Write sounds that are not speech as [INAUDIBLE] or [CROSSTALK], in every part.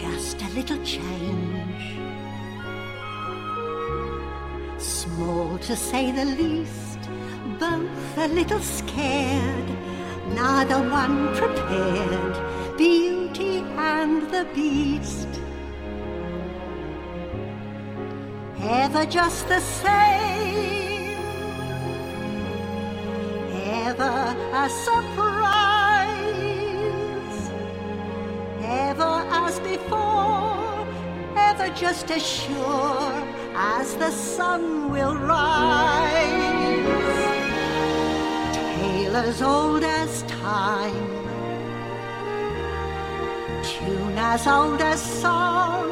Just a little change, small to say the least both a little scared, neither one prepared, Beauty and the Beast. Ever just the same, ever a surprise, before, ever just as sure as the sun will rise tale as old as time, tune as old as song,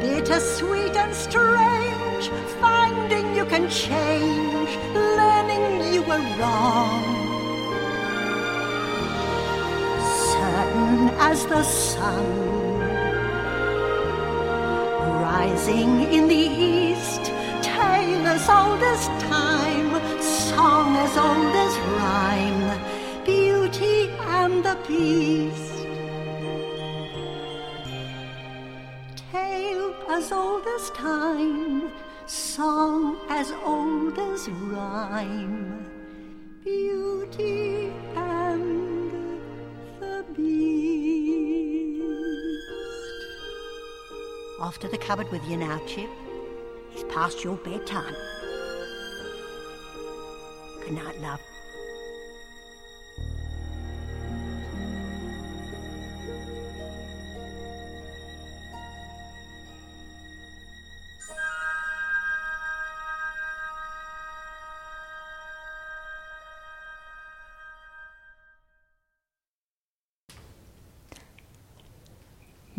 bitter, sweet, and strange, finding you can change, learning you were wrong. Certain as the sun, rising in the east, tale as old as time song as old as rhyme, Beauty and the Beast. Tale as old as time, song as old as rhyme, Beauty Beast. Off to the cupboard with you now, Chip. It's past your bedtime. Good night, love.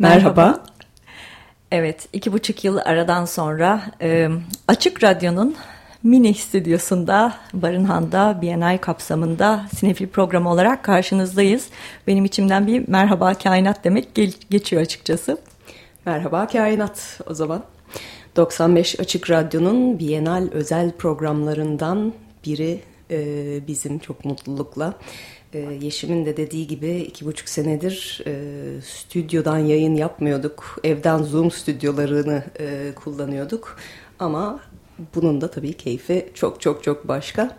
Merhaba. Evet, iki buçuk yıl aradan sonra e, Açık Radyo'nun mini stüdyosunda Barınhan'da Bienal kapsamında sinefil programı olarak karşınızdayız. Benim içimden bir merhaba kainat demek geçiyor açıkçası. Merhaba kainat o zaman. 95 Açık Radyo'nun Bienal özel programlarından biri e, bizim çok mutlulukla. E, Yeşim'in de dediği gibi iki buçuk senedir e, stüdyodan yayın yapmıyorduk. Evden Zoom stüdyolarını e, kullanıyorduk. Ama bunun da tabii keyfi çok çok çok başka.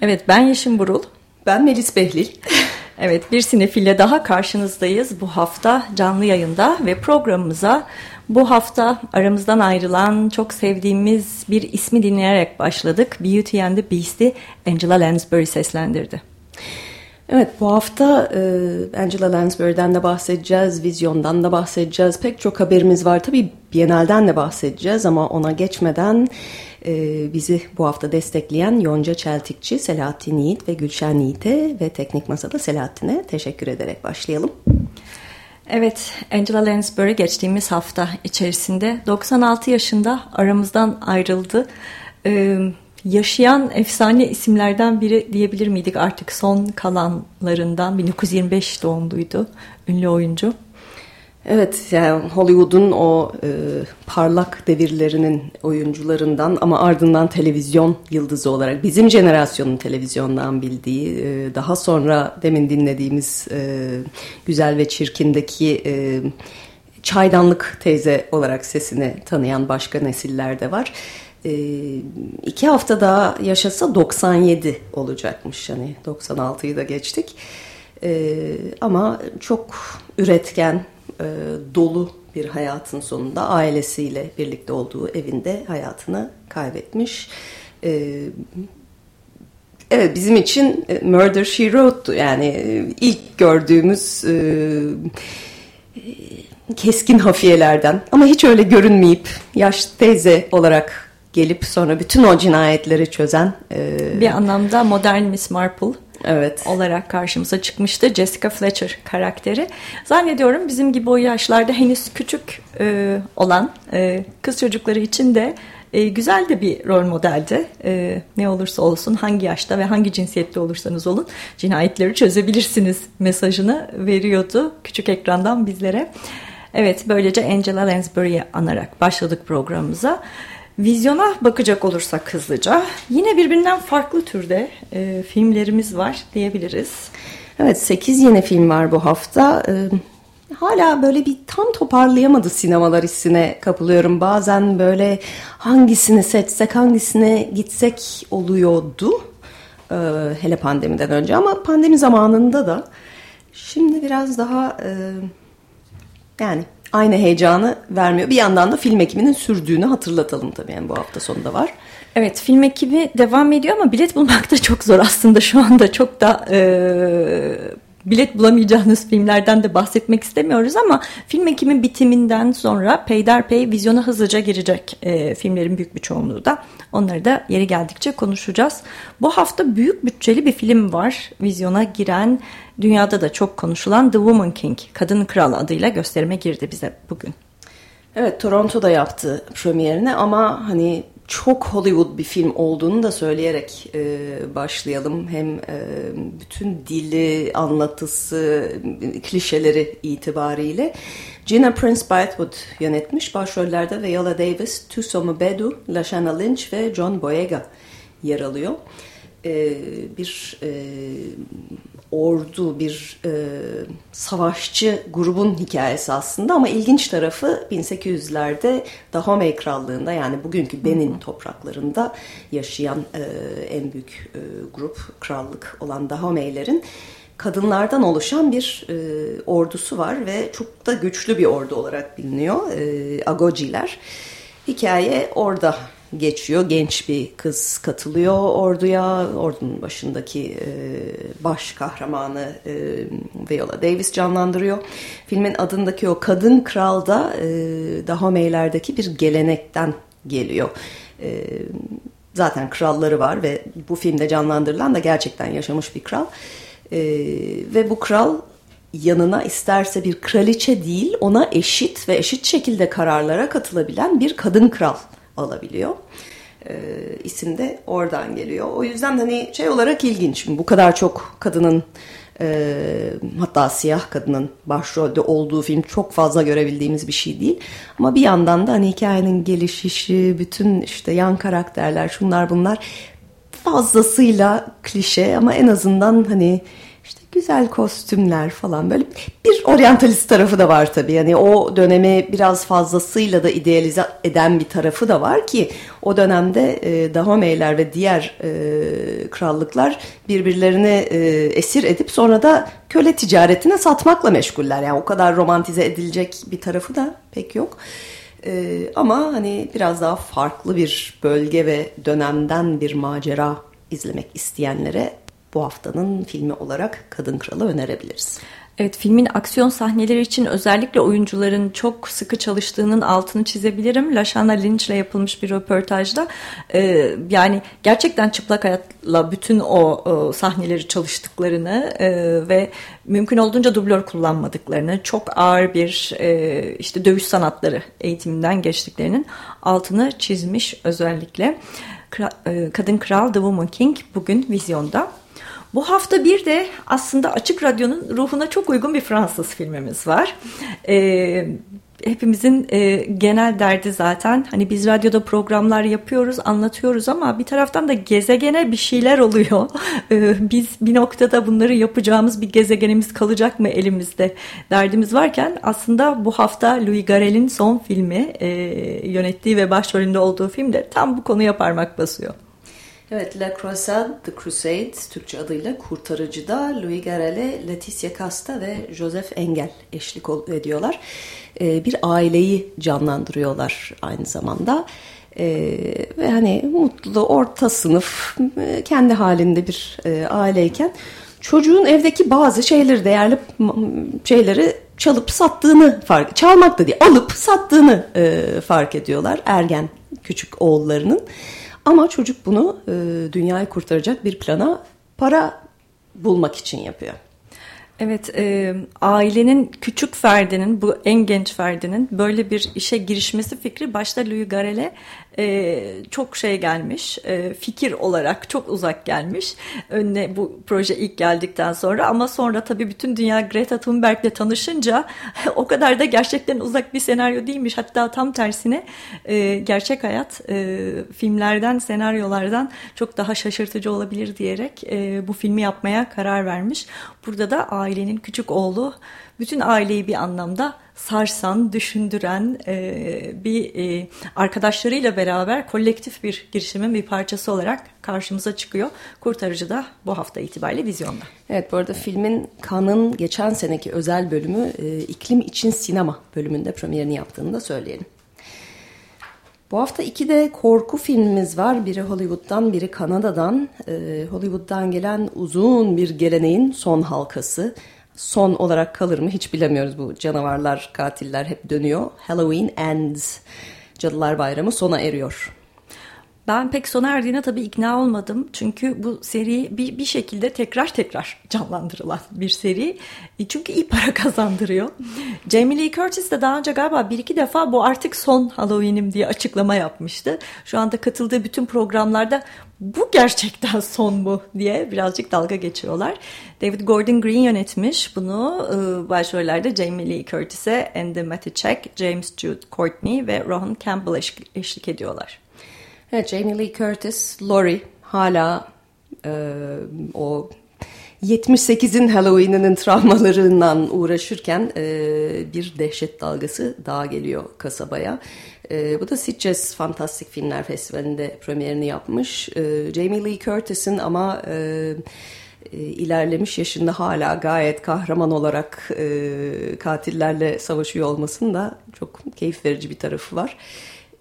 Evet ben Yeşim Burul. Ben Melis Behlil. [LAUGHS] evet bir sinefille daha karşınızdayız bu hafta canlı yayında ve programımıza bu hafta aramızdan ayrılan çok sevdiğimiz bir ismi dinleyerek başladık. Beauty and the Beast'i Angela Lansbury seslendirdi. Evet bu hafta e, Angela Lansbury'den de bahsedeceğiz, Vizyon'dan da bahsedeceğiz. Pek çok haberimiz var. Tabii Biennale'den de bahsedeceğiz ama ona geçmeden e, bizi bu hafta destekleyen Yonca Çeltikçi, Selahattin Yiğit ve Gülşen Yiğit'e ve Teknik Masa'da Selahattin'e teşekkür ederek başlayalım. Evet, Angela Lansbury geçtiğimiz hafta içerisinde 96 yaşında aramızdan ayrıldı. Ee, yaşayan efsane isimlerden biri diyebilir miydik artık son kalanlarından 1925 doğumluydu ünlü oyuncu. Evet yani Hollywood'un o e, parlak devirlerinin oyuncularından ama ardından televizyon yıldızı olarak bizim jenerasyonun televizyondan bildiği e, daha sonra demin dinlediğimiz e, Güzel ve Çirkin'deki e, çaydanlık teyze olarak sesini tanıyan başka nesiller de var. E, iki hafta daha yaşasa 97 olacakmış. Hani 96'yı da geçtik. E, ama çok üretken, e, dolu bir hayatın sonunda ailesiyle birlikte olduğu evinde hayatını kaybetmiş. E, evet bizim için e, Murder She Wrote'tu yani e, ilk gördüğümüz keskin hafiyelerden ama hiç öyle görünmeyip yaş teyze olarak gelip sonra bütün o cinayetleri çözen e, bir anlamda modern Miss Marple evet. olarak karşımıza çıkmıştı. Jessica Fletcher karakteri. Zannediyorum bizim gibi o yaşlarda henüz küçük e, olan e, kız çocukları için de e, güzel de bir rol modeldi. E, ne olursa olsun hangi yaşta ve hangi cinsiyette olursanız olun cinayetleri çözebilirsiniz mesajını veriyordu küçük ekrandan bizlere. Evet böylece Angela Lansbury'i anarak başladık programımıza. Vizyona bakacak olursak hızlıca yine birbirinden farklı türde e, filmlerimiz var diyebiliriz. Evet 8 yeni film var bu hafta. E, hala böyle bir tam toparlayamadı sinemalar hissine kapılıyorum. Bazen böyle hangisini seçsek hangisine gitsek oluyordu. E, hele pandemiden önce ama pandemi zamanında da şimdi biraz daha e, yani aynı heyecanı vermiyor. Bir yandan da film ekiminin sürdüğünü hatırlatalım tabii yani bu hafta sonunda var. Evet film ekibi devam ediyor ama bilet bulmak da çok zor aslında şu anda çok da e, bilet bulamayacağınız filmlerden de bahsetmek istemiyoruz ama film ekimin bitiminden sonra peyderpey vizyona hızlıca girecek e, filmlerin büyük bir çoğunluğu da. Onları da yeri geldikçe konuşacağız. Bu hafta büyük bütçeli bir film var vizyona giren dünyada da çok konuşulan The Woman King, Kadın Kral adıyla gösterime girdi bize bugün. Evet Toronto'da yaptı premierini ama hani çok Hollywood bir film olduğunu da söyleyerek e, başlayalım. Hem e, bütün dili, anlatısı, klişeleri itibariyle. Gina Prince Bythewood yönetmiş. Başrollerde Viola Davis, Tuso Bedu, Lashana Lynch ve John Boyega yer alıyor. E, bir e, ordu, bir e, savaşçı grubun hikayesi aslında ama ilginç tarafı 1800'lerde Dahomey Krallığı'nda yani bugünkü Benin topraklarında yaşayan e, en büyük e, grup krallık olan Dahomeylerin kadınlardan oluşan bir e, ordusu var ve çok da güçlü bir ordu olarak biliniyor. E, Agociler. Hikaye orada geçiyor. Genç bir kız katılıyor orduya. Ordunun başındaki e, baş kahramanı e, Viola Davis canlandırıyor. Filmin adındaki o kadın kral da e, Dahomeylerdeki bir gelenekten geliyor. E, zaten kralları var ve bu filmde canlandırılan da gerçekten yaşamış bir kral. E, ve bu kral yanına isterse bir kraliçe değil ona eşit ve eşit şekilde kararlara katılabilen bir kadın kral alabiliyor. E, isim de oradan geliyor. O yüzden hani şey olarak ilginç. Bu kadar çok kadının e, hatta siyah kadının başrolde olduğu film çok fazla görebildiğimiz bir şey değil. Ama bir yandan da hani hikayenin gelişişi, bütün işte yan karakterler, şunlar bunlar fazlasıyla klişe ama en azından hani güzel kostümler falan böyle bir oryantalist tarafı da var tabii. Yani o dönemi biraz fazlasıyla da idealize eden bir tarafı da var ki o dönemde e, Dahomeyler ve diğer e, krallıklar birbirlerini e, esir edip sonra da köle ticaretine satmakla meşguller. Yani o kadar romantize edilecek bir tarafı da pek yok. E, ama hani biraz daha farklı bir bölge ve dönemden bir macera izlemek isteyenlere bu haftanın filmi olarak Kadın Kralı önerebiliriz. Evet filmin aksiyon sahneleri için özellikle oyuncuların çok sıkı çalıştığının altını çizebilirim. Lashana Lynch ile yapılmış bir röportajda e, yani gerçekten çıplak hayatla bütün o, o sahneleri çalıştıklarını e, ve mümkün olduğunca dublör kullanmadıklarını çok ağır bir e, işte dövüş sanatları eğitiminden geçtiklerinin altını çizmiş özellikle. E, Kadın Kral The Woman King bugün vizyonda. Bu hafta bir de aslında Açık Radyo'nun ruhuna çok uygun bir Fransız filmimiz var. Ee, hepimizin e, genel derdi zaten. Hani biz radyoda programlar yapıyoruz, anlatıyoruz ama bir taraftan da gezegene bir şeyler oluyor. E, biz bir noktada bunları yapacağımız bir gezegenimiz kalacak mı elimizde derdimiz varken aslında bu hafta Louis Garrel'in son filmi e, yönettiği ve başrolünde olduğu filmde tam bu konuya parmak basıyor. Evet, La Croisade, The Crusade, Türkçe adıyla Kurtarıcı'da Louis Garrel'e Leticia Casta ve Joseph Engel eşlik ediyorlar. Ee, bir aileyi canlandırıyorlar aynı zamanda. Ee, ve hani mutlu, orta sınıf, e, kendi halinde bir e, aileyken çocuğun evdeki bazı şeyleri, değerli şeyleri çalıp sattığını fark, çalmak da değil, alıp sattığını e, fark ediyorlar ergen küçük oğullarının. Ama çocuk bunu e, dünyayı kurtaracak bir plana para bulmak için yapıyor. Evet, e, ailenin küçük ferdinin, bu en genç ferdinin böyle bir işe girişmesi fikri başta Louis Garrel'e e, çok şey gelmiş, e, fikir olarak çok uzak gelmiş önüne bu proje ilk geldikten sonra. Ama sonra tabii bütün dünya Greta Thunberg'le tanışınca [LAUGHS] o kadar da gerçekten uzak bir senaryo değilmiş. Hatta tam tersine e, gerçek hayat e, filmlerden, senaryolardan çok daha şaşırtıcı olabilir diyerek e, bu filmi yapmaya karar vermiş. Burada da ailenin küçük oğlu bütün aileyi bir anlamda sarsan, düşündüren e, bir e, arkadaşlarıyla beraber kolektif bir girişimin bir parçası olarak karşımıza çıkıyor. Kurtarıcı da bu hafta itibariyle vizyonda. Evet bu arada filmin Cannes'ın geçen seneki özel bölümü e, iklim için sinema bölümünde premierini yaptığını da söyleyelim. Bu hafta iki de korku filmimiz var. Biri Hollywood'dan, biri Kanada'dan. Ee, Hollywood'dan gelen uzun bir geleneğin son halkası. Son olarak kalır mı hiç bilemiyoruz bu canavarlar, katiller hep dönüyor. Halloween ends. Cadılar Bayramı sona eriyor. Ben pek sona erdiğine tabii ikna olmadım. Çünkü bu seri bir, bir şekilde tekrar tekrar canlandırılan bir seri. E, çünkü iyi para [LAUGHS] kazandırıyor. Jamie Lee Curtis de daha önce galiba bir iki defa bu artık son Halloween'im diye açıklama yapmıştı. Şu anda katıldığı bütün programlarda bu gerçekten son mu diye birazcık dalga geçiyorlar. David Gordon Green yönetmiş bunu. E, başrollerde Jamie Lee Curtis'e Andy Matichak, James Jude Courtney ve Rohan Campbell eşlik ediyorlar. Evet Jamie Lee Curtis, Laurie hala e, o 78'in Halloween'inin travmalarından uğraşırken e, bir dehşet dalgası daha geliyor kasabaya. E, bu da Sitges Fantastik Filmler Festivali'nde premierini yapmış. E, Jamie Lee Curtis'in ama e, e, ilerlemiş yaşında hala gayet kahraman olarak e, katillerle savaşıyor olmasının da çok keyif verici bir tarafı var.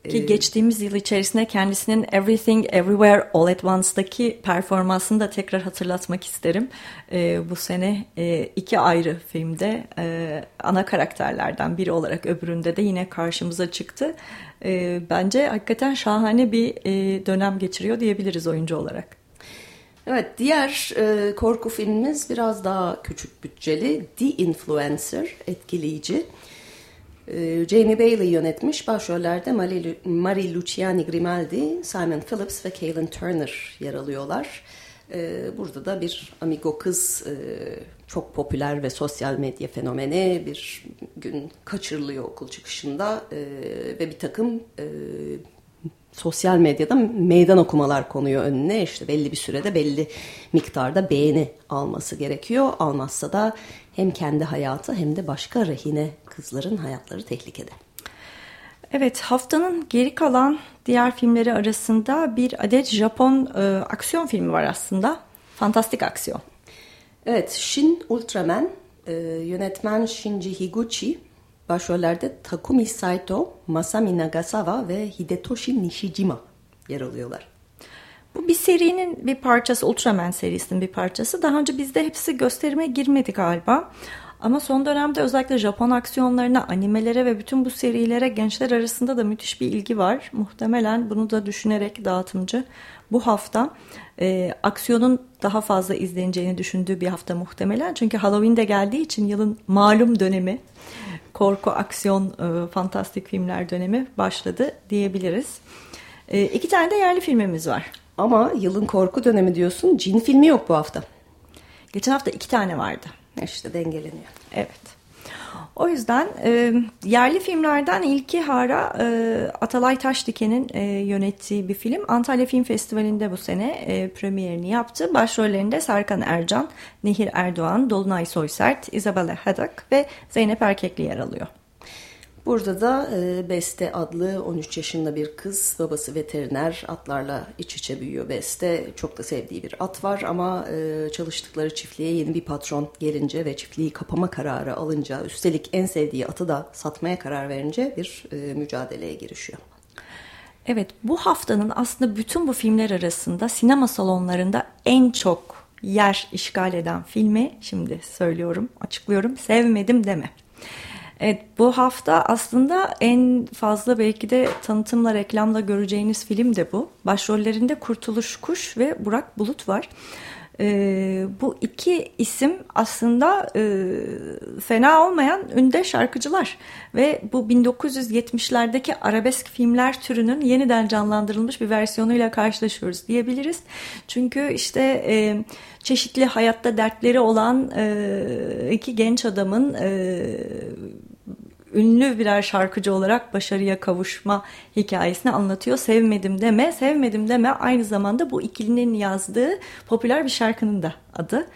Ki ee, geçtiğimiz yıl içerisinde kendisinin Everything Everywhere All at Once'daki performansını da tekrar hatırlatmak isterim. Ee, bu sene e, iki ayrı filmde e, ana karakterlerden biri olarak öbüründe de yine karşımıza çıktı. E, bence hakikaten şahane bir e, dönem geçiriyor diyebiliriz oyuncu olarak. Evet, diğer e, korku filmimiz biraz daha küçük bütçeli. The Influencer, etkileyici. Ee, Jamie Bailey yönetmiş. Başrollerde Marie Luciani Grimaldi, Simon Phillips ve Caitlin Turner yer alıyorlar. Ee, burada da bir amigo kız e, çok popüler ve sosyal medya fenomeni bir gün kaçırılıyor okul çıkışında e, ve bir takım e, sosyal medyada meydan okumalar konuyor önüne. İşte belli bir sürede belli miktarda beğeni alması gerekiyor. Almazsa da hem kendi hayatı hem de başka rehine kızların hayatları tehlikede. Evet haftanın geri kalan diğer filmleri arasında bir adet Japon e, aksiyon filmi var aslında. Fantastik aksiyon. Evet Shin Ultraman e, yönetmen Shinji Higuchi başrollerde Takumi Saito, Masami Nagasawa ve Hidetoshi Nishijima yer alıyorlar. Bu bir serinin bir parçası, Ultraman serisinin bir parçası. Daha önce bizde hepsi gösterime girmedi galiba. Ama son dönemde özellikle Japon aksiyonlarına, animelere ve bütün bu serilere gençler arasında da müthiş bir ilgi var. Muhtemelen bunu da düşünerek dağıtımcı bu hafta e, aksiyonun daha fazla izleneceğini düşündüğü bir hafta muhtemelen. Çünkü Halloween de geldiği için yılın malum dönemi, korku, aksiyon, e, fantastik filmler dönemi başladı diyebiliriz. E, iki tane de yerli filmimiz var. Ama yılın korku dönemi diyorsun, cin filmi yok bu hafta. Geçen hafta iki tane vardı. İşte dengeleniyor. Evet. O yüzden e, yerli filmlerden İlki Hara e, Atalay Taşdiken'in e, yönettiği bir film. Antalya Film Festivali'nde bu sene e, premierini yaptı. Başrollerinde Serkan Ercan, Nehir Erdoğan, Dolunay Soysert, Isabella Haddock ve Zeynep Erkekli yer alıyor. Burada da e, Beste adlı 13 yaşında bir kız, babası veteriner, atlarla iç içe büyüyor Beste. Çok da sevdiği bir at var ama e, çalıştıkları çiftliğe yeni bir patron gelince ve çiftliği kapama kararı alınca, üstelik en sevdiği atı da satmaya karar verince bir e, mücadeleye girişiyor. Evet, bu haftanın aslında bütün bu filmler arasında sinema salonlarında en çok yer işgal eden filmi, şimdi söylüyorum, açıklıyorum, Sevmedim Deme. Evet bu hafta aslında en fazla belki de tanıtımla reklamla göreceğiniz film de bu. Başrollerinde Kurtuluş Kuş ve Burak Bulut var. E, bu iki isim aslında e, fena olmayan ünde şarkıcılar ve bu 1970'lerdeki arabesk filmler türünün yeniden canlandırılmış bir versiyonuyla karşılaşıyoruz diyebiliriz. Çünkü işte e, çeşitli hayatta dertleri olan e, iki genç adamın e, ünlü birer şarkıcı olarak başarıya kavuşma hikayesini anlatıyor. Sevmedim deme, sevmedim deme aynı zamanda bu ikilinin yazdığı popüler bir şarkının da adı.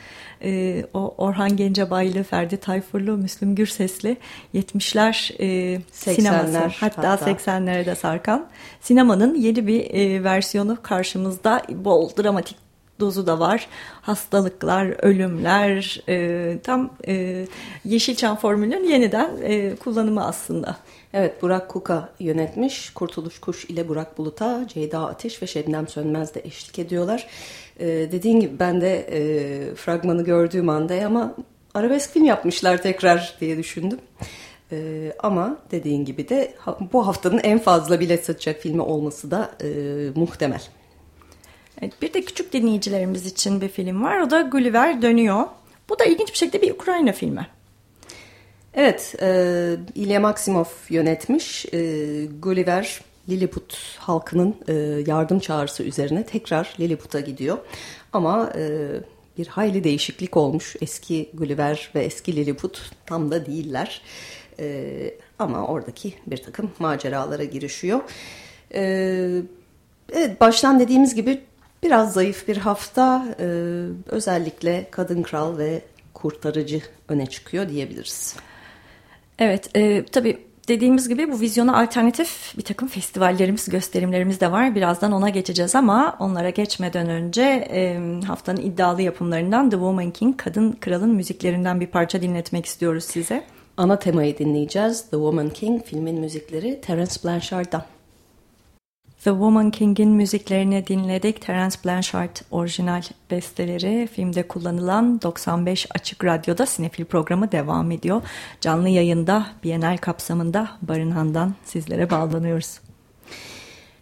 Ee, o Orhan Gencebaylı, Ferdi Tayfurlu, Müslüm Gürsesli 70'ler e, sineması hatta, hatta 80'lere sarkan sinemanın yeni bir e, versiyonu karşımızda bol dramatik dozu da var. Hastalıklar, ölümler, e, tam e, Yeşilçam formülünün yeniden e, kullanımı aslında. Evet Burak Kuka yönetmiş. Kurtuluş Kuş ile Burak Bulut'a Ceyda Ateş ve Şebnem Sönmez de eşlik ediyorlar. E, dediğin gibi ben de e, fragmanı gördüğüm anda ama arabesk film yapmışlar tekrar diye düşündüm. Ee, ama dediğin gibi de bu haftanın en fazla bilet satacak filmi olması da e, muhtemel. Evet, bir de küçük dinleyicilerimiz için bir film var. O da Gulliver Dönüyor. Bu da ilginç bir şekilde bir Ukrayna filmi. Evet, e, İlya Maksimov yönetmiş. E, Gulliver Lilliput halkının e, yardım çağrısı üzerine tekrar Lilliput'a gidiyor. Ama e, bir hayli değişiklik olmuş. Eski Gulliver ve eski Lilliput tam da değiller. E, ama oradaki bir takım maceralara girişiyor. E, evet, baştan dediğimiz gibi Biraz zayıf bir hafta e, özellikle Kadın Kral ve Kurtarıcı öne çıkıyor diyebiliriz. Evet e, tabii dediğimiz gibi bu vizyona alternatif bir takım festivallerimiz, gösterimlerimiz de var. Birazdan ona geçeceğiz ama onlara geçmeden önce e, haftanın iddialı yapımlarından The Woman King, Kadın Kral'ın müziklerinden bir parça dinletmek istiyoruz size. Ana temayı dinleyeceğiz. The Woman King filmin müzikleri Terence Blanchard'dan. The Woman King'in müziklerini dinledik. Terence Blanchard orijinal besteleri filmde kullanılan 95 Açık Radyo'da Sinefil programı devam ediyor. Canlı yayında Bienal kapsamında Barınhan'dan sizlere bağlanıyoruz.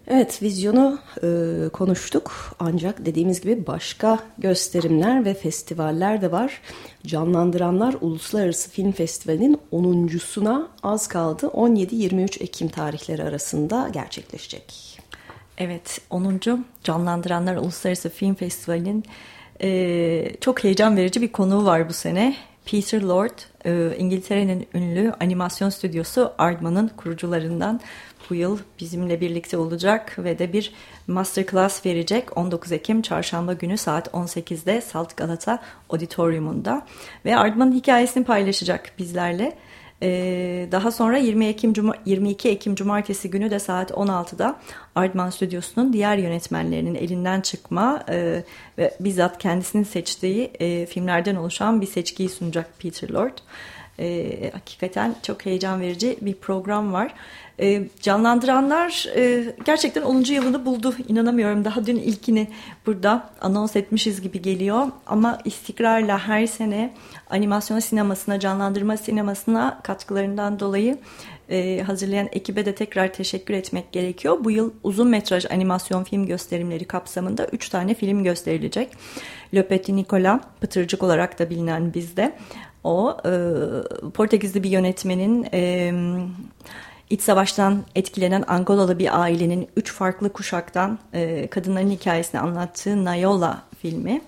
Evet vizyonu e, konuştuk ancak dediğimiz gibi başka gösterimler ve festivaller de var. Canlandıranlar Uluslararası Film Festivali'nin 10.suna az kaldı 17-23 Ekim tarihleri arasında gerçekleşecek. Evet 10. Canlandıranlar Uluslararası Film Festivali'nin e, çok heyecan verici bir konuğu var bu sene. Peter Lord, e, İngiltere'nin ünlü animasyon stüdyosu Aardman'ın kurucularından bu yıl bizimle birlikte olacak ve de bir masterclass verecek 19 Ekim çarşamba günü saat 18'de Salt Galata Auditorium'unda ve Aardman'ın hikayesini paylaşacak bizlerle. Ee, daha sonra 20 Ekim Cuma 22 Ekim Cumartesi günü de saat 16'da Ardman Stüdyosu'nun diğer yönetmenlerinin elinden çıkma e, ve bizzat kendisinin seçtiği e, filmlerden oluşan bir seçkiyi sunacak Peter Lord. E, hakikaten çok heyecan verici bir program var. E, canlandıranlar e, gerçekten 10. yılını buldu. İnanamıyorum. Daha dün ilkini burada anons etmişiz gibi geliyor. Ama istikrarla her sene animasyon sinemasına, canlandırma sinemasına katkılarından dolayı e, hazırlayan ekibe de tekrar teşekkür etmek gerekiyor. Bu yıl uzun metraj animasyon film gösterimleri kapsamında 3 tane film gösterilecek. Le Petit Nicolas, Pıtırcık olarak da bilinen bizde. O e, Portekizli bir yönetmenin... E, İç savaştan etkilenen Angolalı bir ailenin üç farklı kuşaktan e, kadınların hikayesini anlattığı Nayola filmi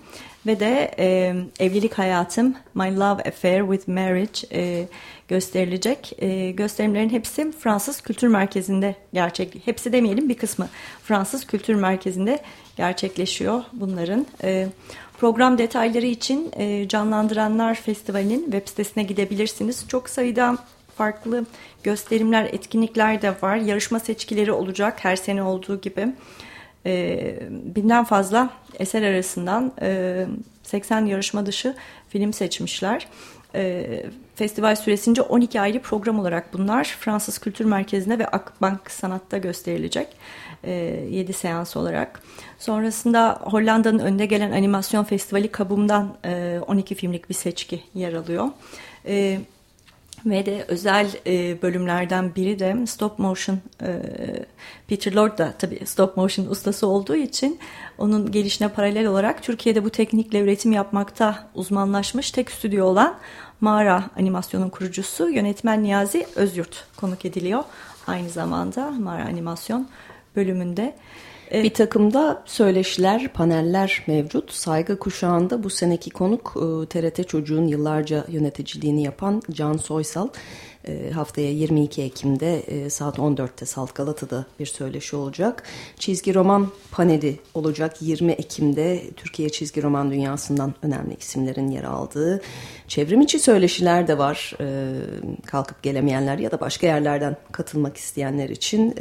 ve de e, Evlilik Hayatım My Love Affair with Marriage e, gösterilecek. E, gösterimlerin hepsi Fransız Kültür Merkezi'nde gerçek, hepsi demeyelim bir kısmı Fransız Kültür Merkezi'nde gerçekleşiyor bunların. E, program detayları için e, Canlandıranlar Festivali'nin web sitesine gidebilirsiniz. Çok sayıda farklı gösterimler, etkinlikler de var. Yarışma seçkileri olacak her sene olduğu gibi. E, binden fazla eser arasından e, 80 yarışma dışı film seçmişler. E, festival süresince 12 ayrı program olarak bunlar Fransız Kültür Merkezi'nde ve Akbank Sanat'ta gösterilecek. E, 7 seans olarak. Sonrasında Hollanda'nın önde gelen animasyon festivali Kabum'dan e, 12 filmlik bir seçki yer alıyor. E, ve de özel e, bölümlerden biri de stop motion. E, Peter Lord da tabii stop motion ustası olduğu için onun gelişine paralel olarak Türkiye'de bu teknikle üretim yapmakta uzmanlaşmış tek stüdyo olan Mağara Animasyon'un kurucusu yönetmen Niyazi Özyurt konuk ediliyor. Aynı zamanda Mağara Animasyon bölümünde. Bir takım da söyleşiler, paneller mevcut. Saygı kuşağında bu seneki konuk TRT e, Çocuğun yıllarca yöneticiliğini yapan Can Soysal. E, haftaya 22 Ekim'de e, saat 14'te Salt Galata'da bir söyleşi olacak. Çizgi roman paneli olacak 20 Ekim'de Türkiye çizgi roman dünyasından önemli isimlerin yer aldığı. Çevrim içi söyleşiler de var. E, kalkıp gelemeyenler ya da başka yerlerden katılmak isteyenler için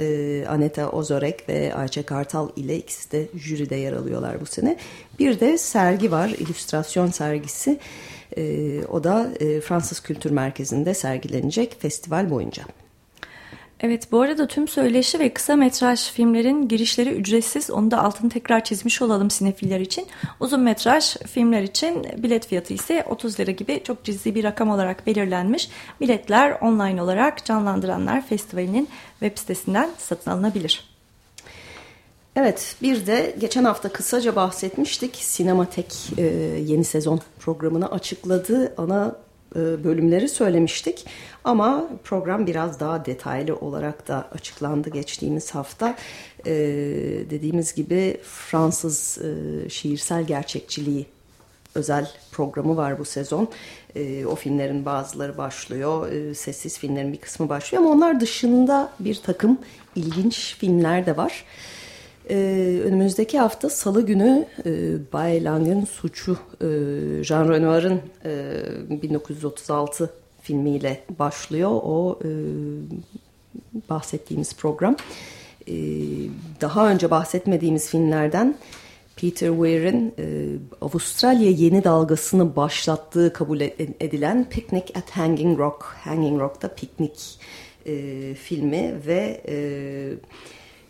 Aneta Ozorek ve Ayça Kartal ile ikisi de jüride yer alıyorlar bu sene. Bir de sergi var, illüstrasyon sergisi. E, o da e, Fransız Kültür Merkezi'nde sergilenecek festival boyunca. Evet bu arada tüm söyleşi ve kısa metraj filmlerin girişleri ücretsiz. Onu da altını tekrar çizmiş olalım sinefiller için. Uzun metraj filmler için bilet fiyatı ise 30 lira gibi çok cüzi bir rakam olarak belirlenmiş. Biletler online olarak Canlandıranlar Festivali'nin web sitesinden satın alınabilir. Evet bir de geçen hafta kısaca bahsetmiştik. Sinematek e, yeni sezon programını açıkladı. Ana e, bölümleri söylemiştik. Ama program biraz daha detaylı olarak da açıklandı geçtiğimiz hafta. E, dediğimiz gibi Fransız e, şiirsel gerçekçiliği özel programı var bu sezon. E, o filmlerin bazıları başlıyor, e, sessiz filmlerin bir kısmı başlıyor ama onlar dışında bir takım ilginç filmler de var. Ee, önümüzdeki hafta Salı günü e, Bay Suçu e, Jean Renoir'ın e, 1936 filmiyle başlıyor. O e, bahsettiğimiz program. E, daha önce bahsetmediğimiz filmlerden Peter Weir'in e, Avustralya yeni dalgasını başlattığı kabul edilen Picnic at Hanging Rock, Hanging Rock'ta piknik e, filmi ve e,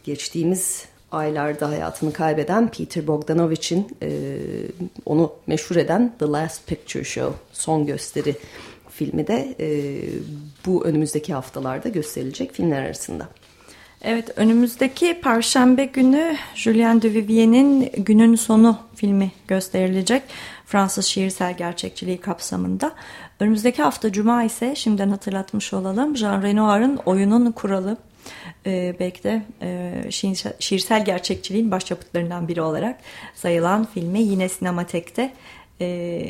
geçtiğimiz aylarda hayatını kaybeden Peter Bogdanovich'in e, onu meşhur eden The Last Picture Show, son gösteri filmi de e, bu önümüzdeki haftalarda gösterilecek filmler arasında. Evet önümüzdeki Perşembe günü Julien de Vivien'in Günün Sonu filmi gösterilecek. Fransız şiirsel gerçekçiliği kapsamında. Önümüzdeki hafta Cuma ise şimdiden hatırlatmış olalım Jean Renoir'ın Oyunun Kuralı e, belki de e, şiirsel gerçekçiliğin başyapıtlarından biri olarak sayılan filmi yine sinematekte e,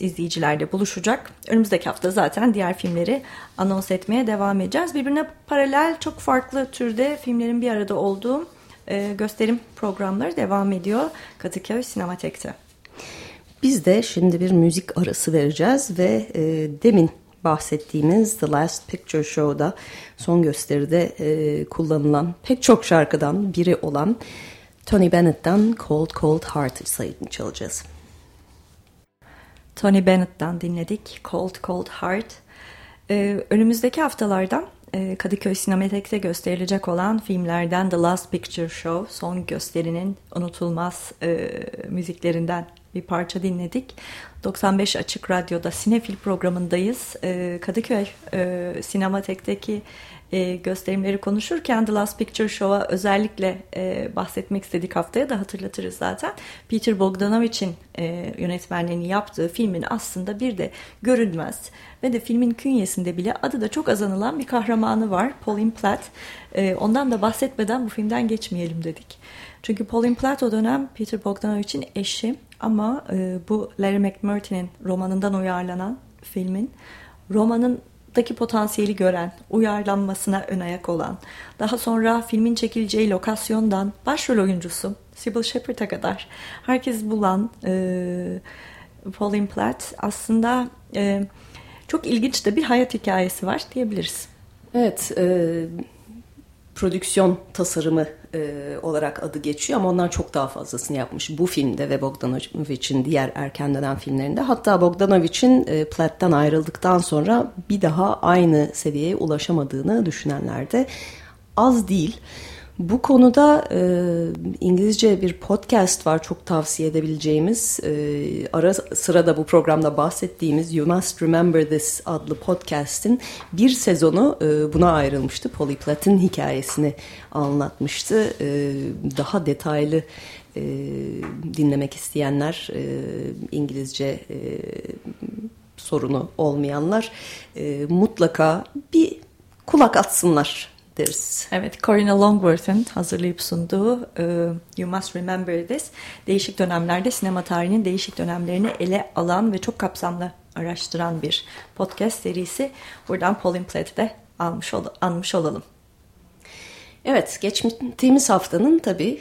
izleyicilerle buluşacak. Önümüzdeki hafta zaten diğer filmleri anons etmeye devam edeceğiz. Birbirine paralel çok farklı türde filmlerin bir arada olduğu e, gösterim programları devam ediyor Kadıköy Sinematek'te. Biz de şimdi bir müzik arası vereceğiz ve e, demin bahsettiğimiz The Last Picture Show'da son gösteride e, kullanılan pek çok şarkıdan biri olan Tony Bennett'ten Cold Cold Heart sayını çalacağız. Tony Bennett'ten dinledik Cold Cold Heart. Ee, önümüzdeki haftalarda e, Kadıköy Sinematek'te gösterilecek olan filmlerden The Last Picture Show son gösterinin unutulmaz e, müziklerinden bir parça dinledik. 95 Açık Radyo'da Sinefil programındayız. Ee, Kadıköy e, Sinematek'teki e, gösterimleri konuşurken The Last Picture Show'a özellikle e, bahsetmek istedik haftaya da hatırlatırız zaten. Peter Bogdanovich'in e, yönetmenliğini yaptığı filmin aslında bir de görünmez ve de filmin künyesinde bile adı da çok azanılan bir kahramanı var. Pauline Platt. Ondan da bahsetmeden bu filmden geçmeyelim dedik. Çünkü Pauline Platt o dönem Peter Bogdanovich'in eşi ama e, bu Larry McMurtry'nin romanından uyarlanan filmin romanındaki potansiyeli gören, uyarlanmasına ön ayak olan, daha sonra filmin çekileceği lokasyondan başrol oyuncusu Sybil Shepherd'a kadar herkes bulan e, Pauline Platt aslında e, çok ilginç de bir hayat hikayesi var diyebiliriz. Evet, e, prodüksiyon tasarımı e, olarak adı geçiyor ama ondan çok daha fazlasını yapmış bu filmde ve Bogdanovich'in diğer erken dönem filmlerinde. Hatta Bogdanovich'in e, Platt'tan ayrıldıktan sonra bir daha aynı seviyeye ulaşamadığını düşünenler de az değil. Bu konuda e, İngilizce bir podcast var çok tavsiye edebileceğimiz. E, ara sıra da bu programda bahsettiğimiz You Must Remember This adlı podcast'in bir sezonu e, buna ayrılmıştı. Polly Platt'in hikayesini anlatmıştı. E, daha detaylı e, dinlemek isteyenler e, İngilizce e, sorunu olmayanlar e, mutlaka bir kulak atsınlar deriz. Evet, Corinna Longworth'un hazırlayıp sunduğu e, You Must Remember This, değişik dönemlerde sinema tarihinin değişik dönemlerini ele alan ve çok kapsamlı araştıran bir podcast serisi. Buradan Pauline Platt'i de almış, ol anmış olalım. Evet, geçtiğimiz haftanın tabii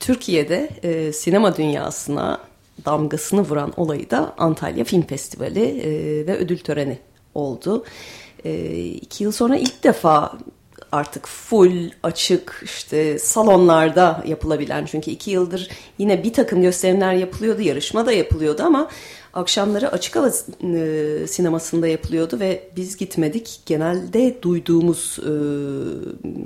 Türkiye'de e, sinema dünyasına damgasını vuran olayı da Antalya Film Festivali e, ve ödül töreni oldu. E, iki yıl sonra ilk defa artık full açık işte salonlarda yapılabilen. Çünkü iki yıldır yine bir takım gösterimler yapılıyordu yarışma da yapılıyordu ama akşamları açık hava e, sinemasında yapılıyordu ve biz gitmedik. Genelde duyduğumuz e,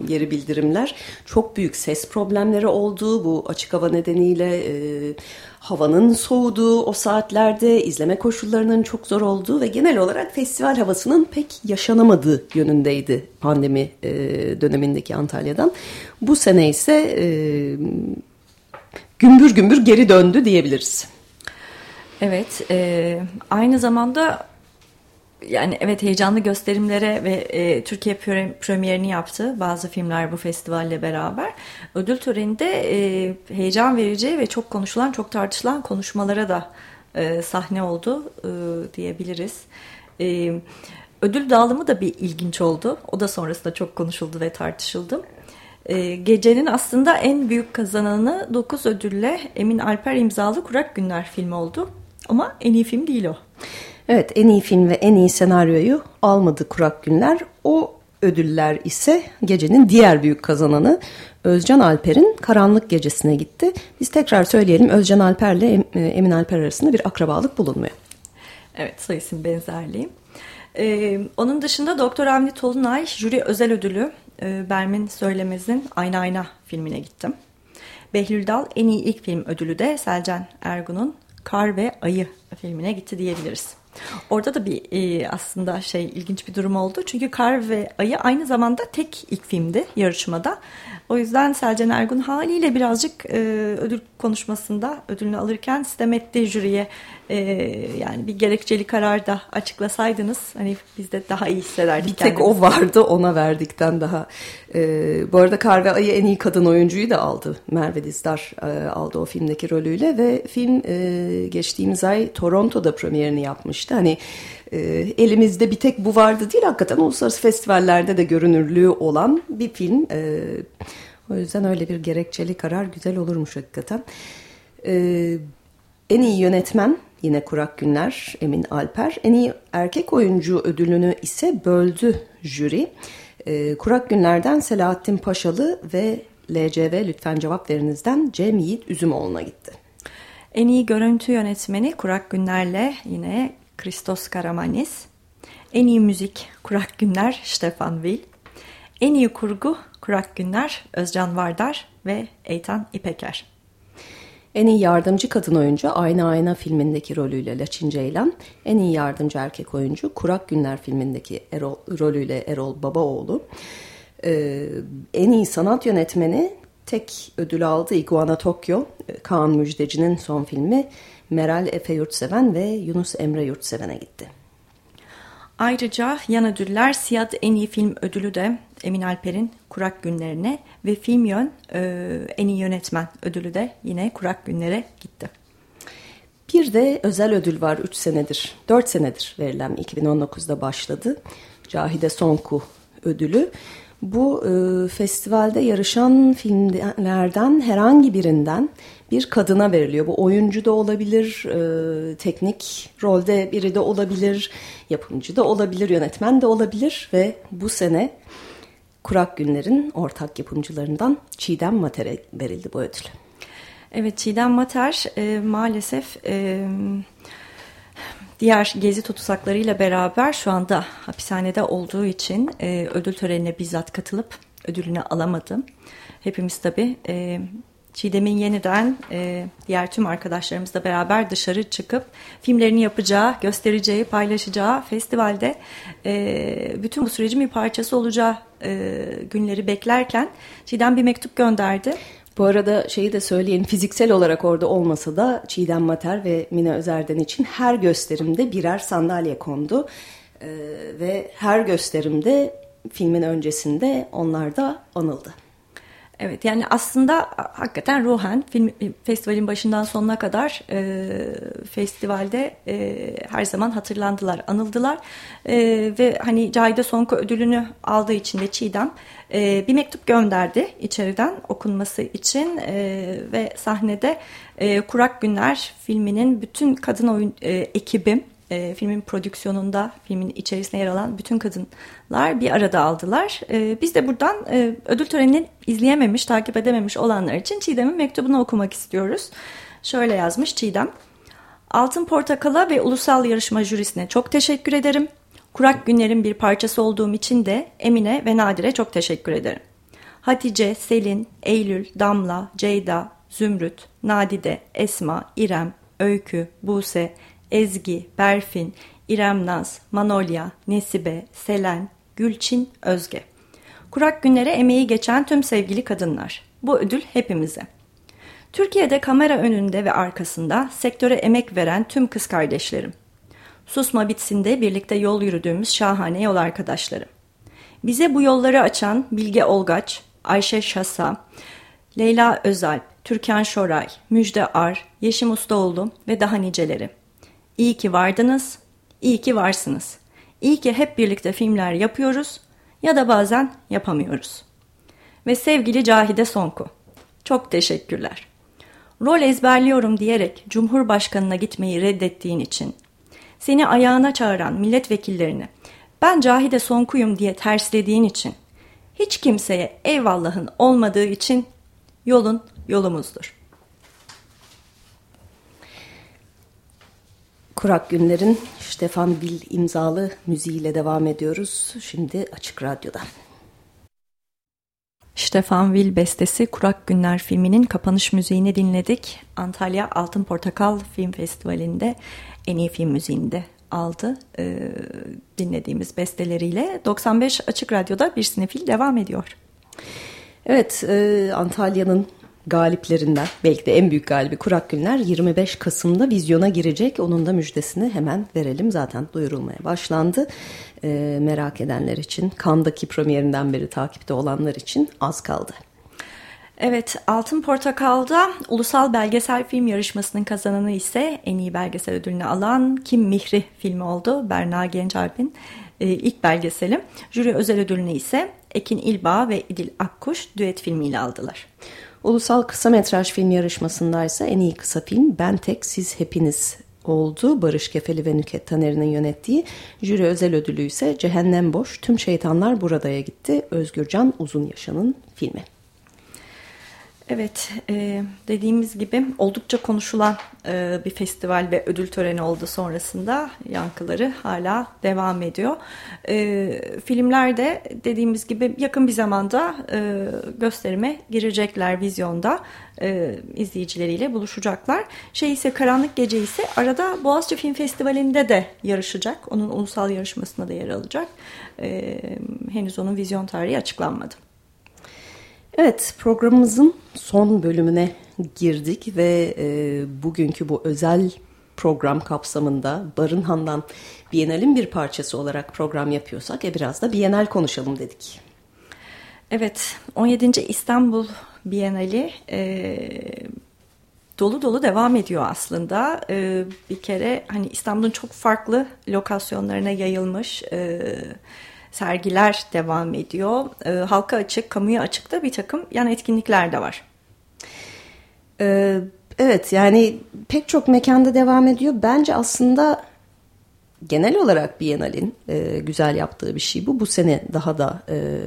geri bildirimler. Çok büyük ses problemleri olduğu bu açık hava nedeniyle. E, havanın soğuduğu o saatlerde izleme koşullarının çok zor olduğu ve genel olarak festival havasının pek yaşanamadığı yönündeydi pandemi e, dönemindeki Antalya'dan. Bu sene ise e, gümbür gümbür geri döndü diyebiliriz. Evet, e, aynı zamanda yani evet heyecanlı gösterimlere ve e, Türkiye premierini yaptı bazı filmler bu festivalle beraber. Ödül töreninde e, heyecan verici ve çok konuşulan, çok tartışılan konuşmalara da e, sahne oldu e, diyebiliriz. E, ödül dağılımı da bir ilginç oldu. O da sonrasında çok konuşuldu ve tartışıldı. E, gecenin aslında en büyük kazananı 9 ödülle Emin Alper imzalı Kurak Günler filmi oldu. Ama en iyi film değil o. Evet en iyi film ve en iyi senaryoyu almadı Kurak Günler. O ödüller ise gecenin diğer büyük kazananı Özcan Alper'in Karanlık Gecesi'ne gitti. Biz tekrar söyleyelim Özcan Alper ile e, Emin Alper arasında bir akrabalık bulunmuyor. Evet soyisim benzerliği. Ee, onun dışında Doktor Avni Tolunay jüri özel ödülü e, Bermin Söylemez'in Ayna Ayna filmine gittim. Behlül Dal en iyi ilk film ödülü de Selcan Ergun'un Kar ve Ayı filmine gitti diyebiliriz. Orada da bir e, aslında şey ilginç bir durum oldu. Çünkü Kar ve Ayı aynı zamanda tek ilk filmdi yarışmada. O yüzden Selcan Ergun haliyle birazcık e, ödül konuşmasında ödülünü alırken sistem etti jüriye. E, yani bir gerekçeli karar da açıklasaydınız hani biz de daha iyi hissederdik. Bir tek kendimizi. o vardı ona verdikten daha. E, bu arada Kar ve Ayı en iyi kadın oyuncuyu da aldı. Merve Dizdar e, aldı o filmdeki rolüyle ve film e, geçtiğimiz ay Toronto'da premierini yapmıştı. Hani e, elimizde bir tek bu vardı değil hakikaten uluslararası festivallerde de görünürlüğü olan bir film. E, o yüzden öyle bir gerekçeli karar güzel olurmuş hakikaten. E, en iyi yönetmen yine Kurak Günler Emin Alper. En iyi erkek oyuncu ödülünü ise böldü jüri. E, Kurak Günler'den Selahattin Paşalı ve LCV Lütfen Cevap Veriniz'den Cem Yiğit Üzümoğlu'na gitti. En iyi görüntü yönetmeni Kurak Günler'le yine Christos Karamanis. En iyi müzik Kurak Günler Stefan Will. En iyi kurgu Kurak Günler Özcan Vardar ve Eytan İpeker. En iyi yardımcı kadın oyuncu Ayna Ayna filmindeki rolüyle Laçin Ceylan. En iyi yardımcı erkek oyuncu Kurak Günler filmindeki Erol, rolüyle Erol Babaoğlu. E, en iyi sanat yönetmeni tek ödül aldı Iguana Tokyo. Kaan Müjdeci'nin son filmi Meral Efe Yurtseven ve Yunus Emre Yurtseven'e gitti. Ayrıca yan ödüller Siyad en iyi film ödülü de Emin Alper'in Kurak Günlerine ve Film Yön e, en iyi yönetmen ödülü de yine Kurak Günler'e gitti. Bir de özel ödül var 3 senedir, 4 senedir verilen 2019'da başladı. Cahide Sonku ödülü. Bu e, festivalde yarışan filmlerden herhangi birinden bir kadına veriliyor. Bu oyuncu da olabilir, e, teknik rolde biri de olabilir, yapımcı da olabilir, yönetmen de olabilir ve bu sene Kurak Günler'in ortak yapımcılarından Çiğdem Mater'e verildi bu ödül. Evet Çiğdem Mater e, maalesef e, diğer gezi tutsaklarıyla beraber şu anda hapishanede olduğu için e, ödül törenine bizzat katılıp ödülünü alamadım. Hepimiz tabii e, Çiğdem'in yeniden e, diğer tüm arkadaşlarımızla beraber dışarı çıkıp filmlerini yapacağı, göstereceği, paylaşacağı festivalde e, bütün bu sürecin bir parçası olacağı e, günleri beklerken Çiğdem bir mektup gönderdi. Bu arada şeyi de söyleyeyim fiziksel olarak orada olmasa da Çiğdem Mater ve Mine Özerden için her gösterimde birer sandalye kondu. Ee, ve her gösterimde filmin öncesinde onlar da anıldı. Evet yani aslında hakikaten ruhen film festivalin başından sonuna kadar e, festivalde e, her zaman hatırlandılar, anıldılar. E, ve hani Cahide Sonko ödülünü aldığı için de Çiğdem e, bir mektup gönderdi içeriden okunması için e, ve sahnede e, Kurak Günler filminin bütün kadın oyun e, ekibim e, filmin prodüksiyonunda, filmin içerisinde yer alan bütün kadınlar bir arada aldılar. E, biz de buradan e, ödül törenini izleyememiş, takip edememiş olanlar için Çiğdem'in mektubunu okumak istiyoruz. Şöyle yazmış Çiğdem. Altın Portakal'a ve ulusal yarışma jürisine çok teşekkür ederim. Kurak günlerin bir parçası olduğum için de Emine ve Nadire çok teşekkür ederim. Hatice, Selin, Eylül, Damla, Ceyda, Zümrüt, Nadide, Esma, İrem, Öykü, Buse, Ezgi, Berfin, İrem Naz, Manolya, Nesibe, Selen, Gülçin, Özge. Kurak günlere emeği geçen tüm sevgili kadınlar. Bu ödül hepimize. Türkiye'de kamera önünde ve arkasında sektöre emek veren tüm kız kardeşlerim. Susma bitsinde birlikte yol yürüdüğümüz şahane yol arkadaşlarım. Bize bu yolları açan Bilge Olgaç, Ayşe Şasa, Leyla Özalp, Türkan Şoray, Müjde Ar, Yeşim Ustaoğlu ve daha niceleri. İyi ki vardınız, iyi ki varsınız. İyi ki hep birlikte filmler yapıyoruz ya da bazen yapamıyoruz. Ve sevgili Cahide Sonku, çok teşekkürler. Rol ezberliyorum diyerek Cumhurbaşkanına gitmeyi reddettiğin için, seni ayağına çağıran milletvekillerini ben Cahide Sonku'yum diye terslediğin için, hiç kimseye eyvallahın olmadığı için yolun yolumuzdur.'' Kurak Günler'in Stefan Will imzalı müziğiyle devam ediyoruz. Şimdi Açık Radyo'da. Stefan Will bestesi Kurak Günler filminin kapanış müziğini dinledik. Antalya Altın Portakal Film Festivali'nde en iyi film müziğini de aldı. Ee, dinlediğimiz besteleriyle 95 Açık Radyo'da bir sinefil devam ediyor. Evet, e, Antalya'nın galiplerinden belki de en büyük galibi Kurak Günler 25 Kasım'da vizyona girecek. Onun da müjdesini hemen verelim. Zaten duyurulmaya başlandı. E, merak edenler için, Kandaki premierinden beri takipte olanlar için az kaldı. Evet, Altın Portakal'da ulusal belgesel film yarışmasının kazananı ise en iyi belgesel ödülünü alan Kim Mihri filmi oldu. Berna Gençalp'in e, ilk belgeseli. Jüri özel ödülünü ise Ekin İlbağ ve İdil Akkuş düet filmiyle aldılar. Ulusal kısa metraj film yarışmasında ise en iyi kısa film Ben Tek Siz Hepiniz oldu. Barış Kefeli ve Nüket Taner'in yönettiği. Jüri özel ödülü ise Cehennem Boş, Tüm Şeytanlar Burada'ya gitti. Özgürcan Uzun Yaşan'ın filmi. Evet, e, dediğimiz gibi oldukça konuşulan e, bir festival ve ödül töreni oldu sonrasında. Yankıları hala devam ediyor. E, filmler de dediğimiz gibi yakın bir zamanda e, gösterime girecekler vizyonda. E, izleyicileriyle buluşacaklar. Şey ise Karanlık Gece ise arada Boğaziçi Film Festivali'nde de yarışacak. Onun ulusal yarışmasına da yer alacak. E, henüz onun vizyon tarihi açıklanmadı. Evet programımızın son bölümüne girdik ve e, bugünkü bu özel program kapsamında Barınhan'dan Bienal'in bir parçası olarak program yapıyorsak e, biraz da Bienal konuşalım dedik. Evet 17. İstanbul Bienali e, dolu dolu devam ediyor aslında. E, bir kere hani İstanbul'un çok farklı lokasyonlarına yayılmış... E, sergiler devam ediyor. E, halka açık, kamuya açık da bir takım yan etkinlikler de var. Ee, evet yani pek çok mekanda devam ediyor. Bence aslında genel olarak Biennale'in e, güzel yaptığı bir şey bu. Bu sene daha da e,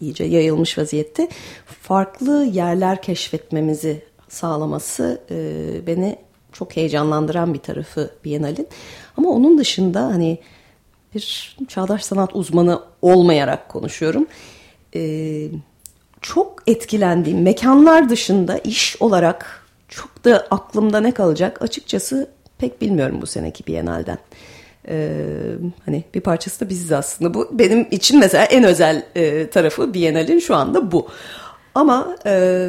iyice yayılmış vaziyette. Farklı yerler keşfetmemizi sağlaması e, beni çok heyecanlandıran bir tarafı Biennale'in. Ama onun dışında hani bir çağdaş sanat uzmanı olmayarak konuşuyorum. Ee, çok etkilendiğim mekanlar dışında iş olarak çok da aklımda ne kalacak açıkçası pek bilmiyorum bu seneki Biennale'den. Ee, hani bir parçası da biziz aslında bu benim için mesela en özel e, tarafı Biennale'in şu anda bu. Ama e,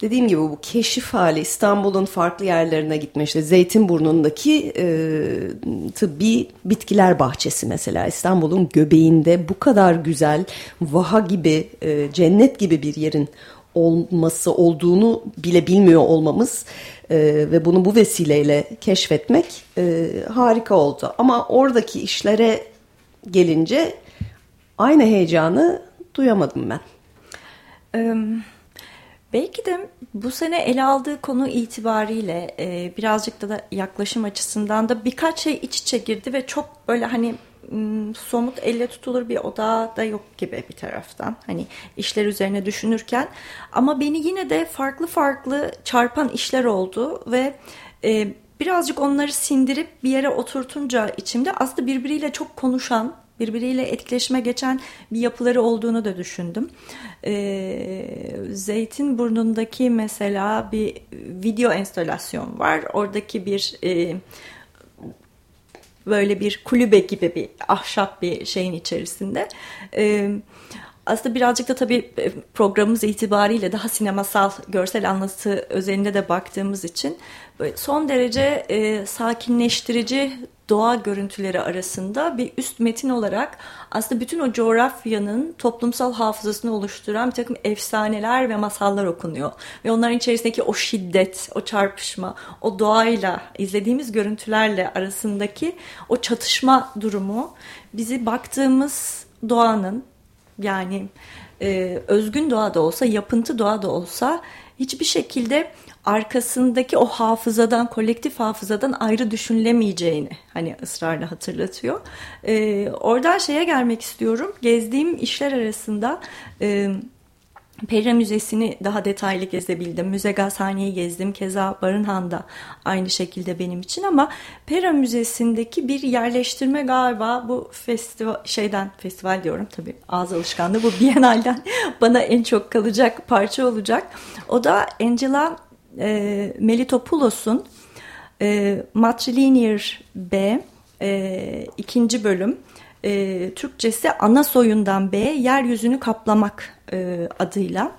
dediğim gibi bu keşif hali İstanbul'un farklı yerlerine gitme işte Zeytinburnu'ndaki e, tıbbi bitkiler bahçesi mesela İstanbul'un göbeğinde bu kadar güzel vaha gibi e, cennet gibi bir yerin olması olduğunu bile bilmiyor olmamız e, ve bunu bu vesileyle keşfetmek e, harika oldu. Ama oradaki işlere gelince aynı heyecanı duyamadım ben. Um... Belki de bu sene ele aldığı konu itibariyle e, birazcık da, da yaklaşım açısından da birkaç şey iç içe girdi ve çok böyle hani somut elle tutulur bir oda da yok gibi bir taraftan. Hani işler üzerine düşünürken ama beni yine de farklı farklı çarpan işler oldu ve e, birazcık onları sindirip bir yere oturtunca içimde aslında birbiriyle çok konuşan birbiriyle etkileşime geçen bir yapıları olduğunu da düşündüm. Ee, Zeytinburnu'ndaki mesela bir video enstalasyon var. Oradaki bir e, böyle bir kulübe gibi bir ahşap bir şeyin içerisinde. Ee, aslında birazcık da tabii e, programımız itibariyle daha sinemasal görsel anlatı özelinde de baktığımız için son derece e, sakinleştirici doğa görüntüleri arasında bir üst metin olarak aslında bütün o coğrafyanın toplumsal hafızasını oluşturan bir takım efsaneler ve masallar okunuyor. Ve onların içerisindeki o şiddet, o çarpışma, o doğayla, izlediğimiz görüntülerle arasındaki o çatışma durumu bizi baktığımız doğanın yani e, özgün doğa da olsa, yapıntı doğa da olsa hiçbir şekilde arkasındaki o hafızadan, kolektif hafızadan ayrı düşünülemeyeceğini hani ısrarla hatırlatıyor. Ee, oradan şeye gelmek istiyorum. Gezdiğim işler arasında... E, Pera Müzesi'ni daha detaylı gezebildim. Müze Gazhane'yi gezdim. Keza Barınhan'da aynı şekilde benim için ama Pera Müzesi'ndeki bir yerleştirme galiba bu festival şeyden festival diyorum tabii ağız alışkanlığı bu [LAUGHS] Biennale'den bana en çok kalacak parça olacak. O da Angela e, Melitopoulos'un e, Matrilinear B e, ikinci bölüm e, Türkçesi ana soyundan B yeryüzünü kaplamak e, adıyla.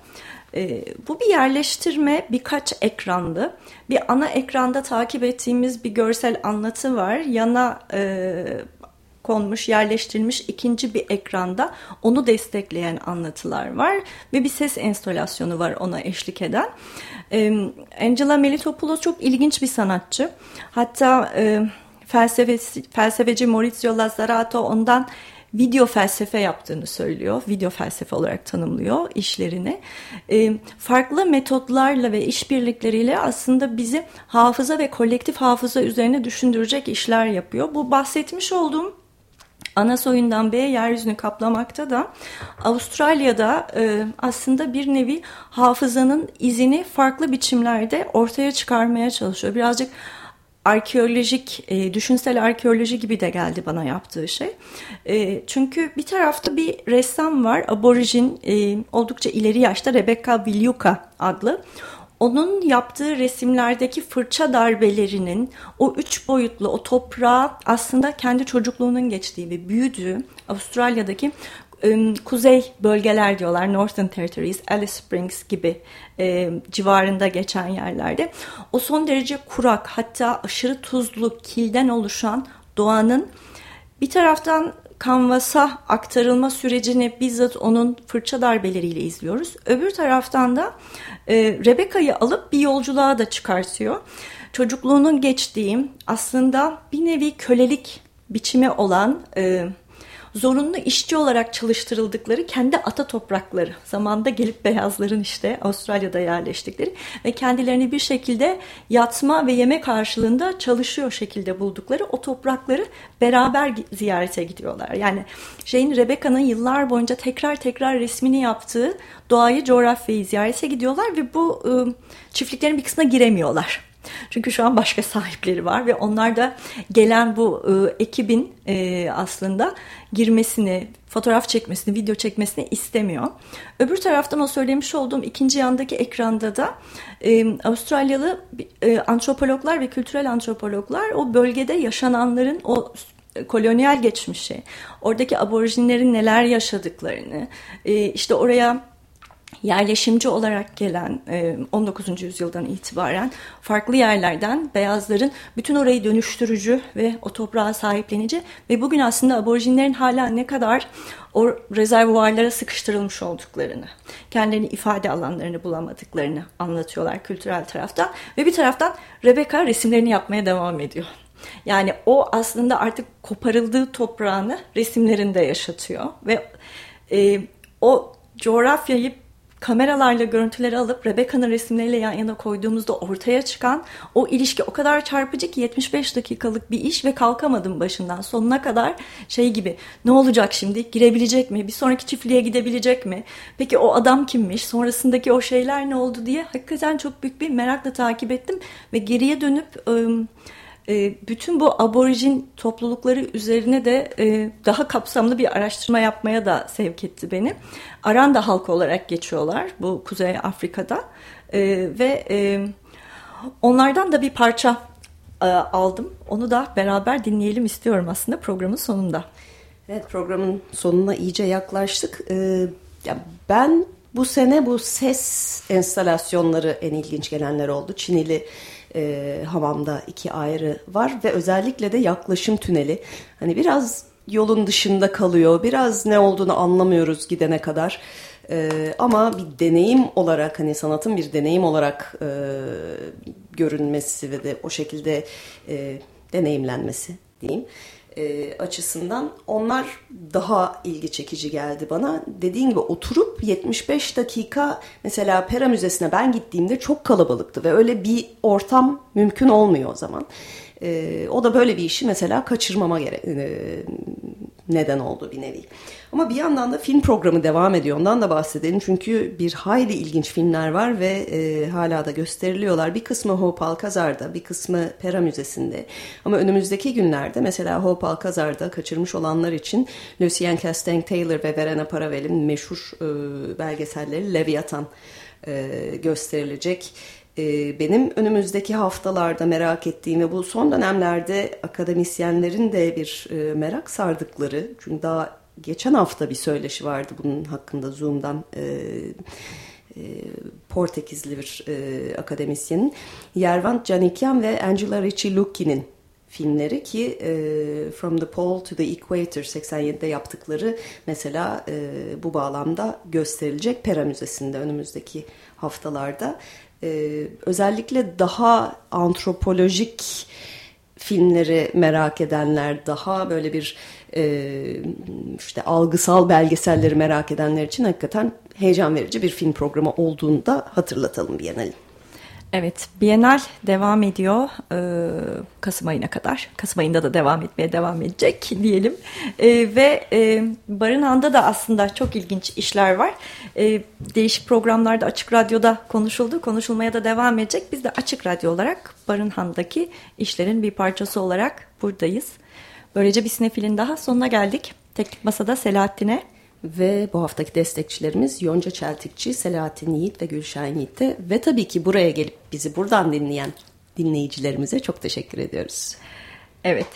E, bu bir yerleştirme birkaç ekranlı. Bir ana ekranda takip ettiğimiz bir görsel anlatı var. Yana e, konmuş, yerleştirilmiş ikinci bir ekranda onu destekleyen anlatılar var ve bir ses enstalasyonu var ona eşlik eden. Angela Melitopoulos çok ilginç bir sanatçı. Hatta felsefesi, felsefeci Maurizio Lazzarato ondan video felsefe yaptığını söylüyor. Video felsefe olarak tanımlıyor işlerini. Farklı metotlarla ve işbirlikleriyle aslında bizi hafıza ve kolektif hafıza üzerine düşündürecek işler yapıyor. Bu bahsetmiş olduğum ana soyundan B yeryüzünü kaplamakta da Avustralya'da e, aslında bir nevi hafızanın izini farklı biçimlerde ortaya çıkarmaya çalışıyor. Birazcık arkeolojik, e, düşünsel arkeoloji gibi de geldi bana yaptığı şey. E, çünkü bir tarafta bir ressam var, aborijin, e, oldukça ileri yaşta Rebecca Viluka adlı. Onun yaptığı resimlerdeki fırça darbelerinin o üç boyutlu o toprağa aslında kendi çocukluğunun geçtiği ve büyüdüğü Avustralya'daki kuzey bölgeler diyorlar Northern Territories, Alice Springs gibi e, civarında geçen yerlerde o son derece kurak hatta aşırı tuzlu kilden oluşan doğanın bir taraftan kanvasa aktarılma sürecini bizzat onun fırça darbeleriyle izliyoruz. Öbür taraftan da e, Rebecca'yı alıp bir yolculuğa da çıkartıyor. Çocukluğunun geçtiği aslında bir nevi kölelik biçimi olan... E, zorunlu işçi olarak çalıştırıldıkları kendi ata toprakları. Zamanda gelip beyazların işte Avustralya'da yerleştikleri ve kendilerini bir şekilde yatma ve yeme karşılığında çalışıyor şekilde buldukları o toprakları beraber ziyarete gidiyorlar. Yani şeyin Rebecca'nın yıllar boyunca tekrar tekrar resmini yaptığı doğayı, coğrafyayı ziyarete gidiyorlar ve bu ıı, çiftliklerin bir kısmına giremiyorlar. Çünkü şu an başka sahipleri var ve onlar da gelen bu e, ekibin e, aslında girmesini, fotoğraf çekmesini, video çekmesini istemiyor. Öbür taraftan o söylemiş olduğum ikinci yandaki ekranda da e, Avustralyalı e, antropologlar ve kültürel antropologlar o bölgede yaşananların o kolonyal geçmişi, oradaki aborjinlerin neler yaşadıklarını, e, işte oraya yerleşimci olarak gelen 19. E, yüzyıldan itibaren farklı yerlerden beyazların bütün orayı dönüştürücü ve o toprağa sahiplenici ve bugün aslında aborjinlerin hala ne kadar o rezervuarlara sıkıştırılmış olduklarını, kendilerini ifade alanlarını bulamadıklarını anlatıyorlar kültürel taraftan ve bir taraftan Rebecca resimlerini yapmaya devam ediyor. Yani o aslında artık koparıldığı toprağını resimlerinde yaşatıyor ve e, o coğrafyayı kameralarla görüntüleri alıp Rebecca'nın resimleriyle yan yana koyduğumuzda ortaya çıkan o ilişki o kadar çarpıcı ki 75 dakikalık bir iş ve kalkamadım başından sonuna kadar şey gibi ne olacak şimdi? Girebilecek mi? Bir sonraki çiftliğe gidebilecek mi? Peki o adam kimmiş? Sonrasındaki o şeyler ne oldu? diye hakikaten çok büyük bir merakla takip ettim ve geriye dönüp ıı, e, bütün bu aborijin toplulukları üzerine de e, daha kapsamlı bir araştırma yapmaya da sevk etti beni. Aranda halkı olarak geçiyorlar bu Kuzey Afrika'da e, ve onlardan da bir parça aldım. Onu da beraber dinleyelim istiyorum aslında programın sonunda. Evet programın sonuna iyice yaklaştık. ya ben bu sene bu ses enstalasyonları en ilginç gelenler oldu. Çinili e, hamamda iki ayrı var ve özellikle de yaklaşım tüneli. Hani biraz yolun dışında kalıyor. Biraz ne olduğunu anlamıyoruz gidene kadar. E, ama bir deneyim olarak hani sanatın bir deneyim olarak e, görünmesi ve de o şekilde e, deneyimlenmesi diyeyim e, açısından onlar daha ilgi çekici geldi bana. Dediğin gibi oturup 75 dakika mesela Pera Müzesi'ne ben gittiğimde çok kalabalıktı ve öyle bir ortam mümkün olmuyor o zaman. E, o da böyle bir işi mesela kaçırmama gere e, neden oldu bir nevi. Ama bir yandan da film programı devam ediyor. Ondan da bahsedelim. Çünkü bir hayli ilginç filmler var ve e, hala da gösteriliyorlar. Bir kısmı Hope Alcazar'da, bir kısmı Pera Müzesi'nde. Ama önümüzdeki günlerde mesela Hope Alcazar'da kaçırmış olanlar için Lucien Castaigne Taylor ve Verena Paravel'in meşhur e, belgeselleri Leviathan e, gösterilecek e, benim önümüzdeki haftalarda merak ettiğim ve bu son dönemlerde akademisyenlerin de bir e, merak sardıkları çünkü daha geçen hafta bir söyleşi vardı bunun hakkında Zoom'dan e, e, Portekizli bir akademisyenin Yervant Canikyan ve Angela Ricci-Lucchi'nin filmleri ki From the Pole to the Equator 87'de yaptıkları mesela bu bağlamda gösterilecek Pera Müzesi'nde önümüzdeki haftalarda. E, özellikle daha antropolojik filmleri merak edenler, daha böyle bir e, işte algısal belgeselleri merak edenler için hakikaten heyecan verici bir film programı olduğunu da hatırlatalım Bienal'in. Evet, Bienal devam ediyor ee, Kasım ayına kadar. Kasım ayında da devam etmeye devam edecek diyelim. Ee, ve e, Barınhan'da da aslında çok ilginç işler var. Ee, değişik programlarda Açık Radyo'da konuşuldu, konuşulmaya da devam edecek. Biz de Açık Radyo olarak Barınhan'daki işlerin bir parçası olarak buradayız. Böylece bir sinefilin daha sonuna geldik. Teknik Masa'da Selahattin'e ve bu haftaki destekçilerimiz Yonca Çeltikçi, Selahattin Yiğit ve Gülşahin Yiğit'e ve tabii ki buraya gelip bizi buradan dinleyen dinleyicilerimize çok teşekkür ediyoruz. Evet,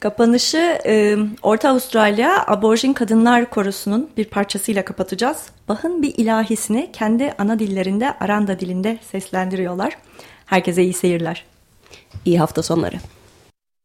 kapanışı e, Orta Avustralya Aborjin Kadınlar Korosu'nun bir parçasıyla kapatacağız. Bach'ın bir ilahisini kendi ana dillerinde Aranda dilinde seslendiriyorlar. Herkese iyi seyirler. İyi hafta sonları.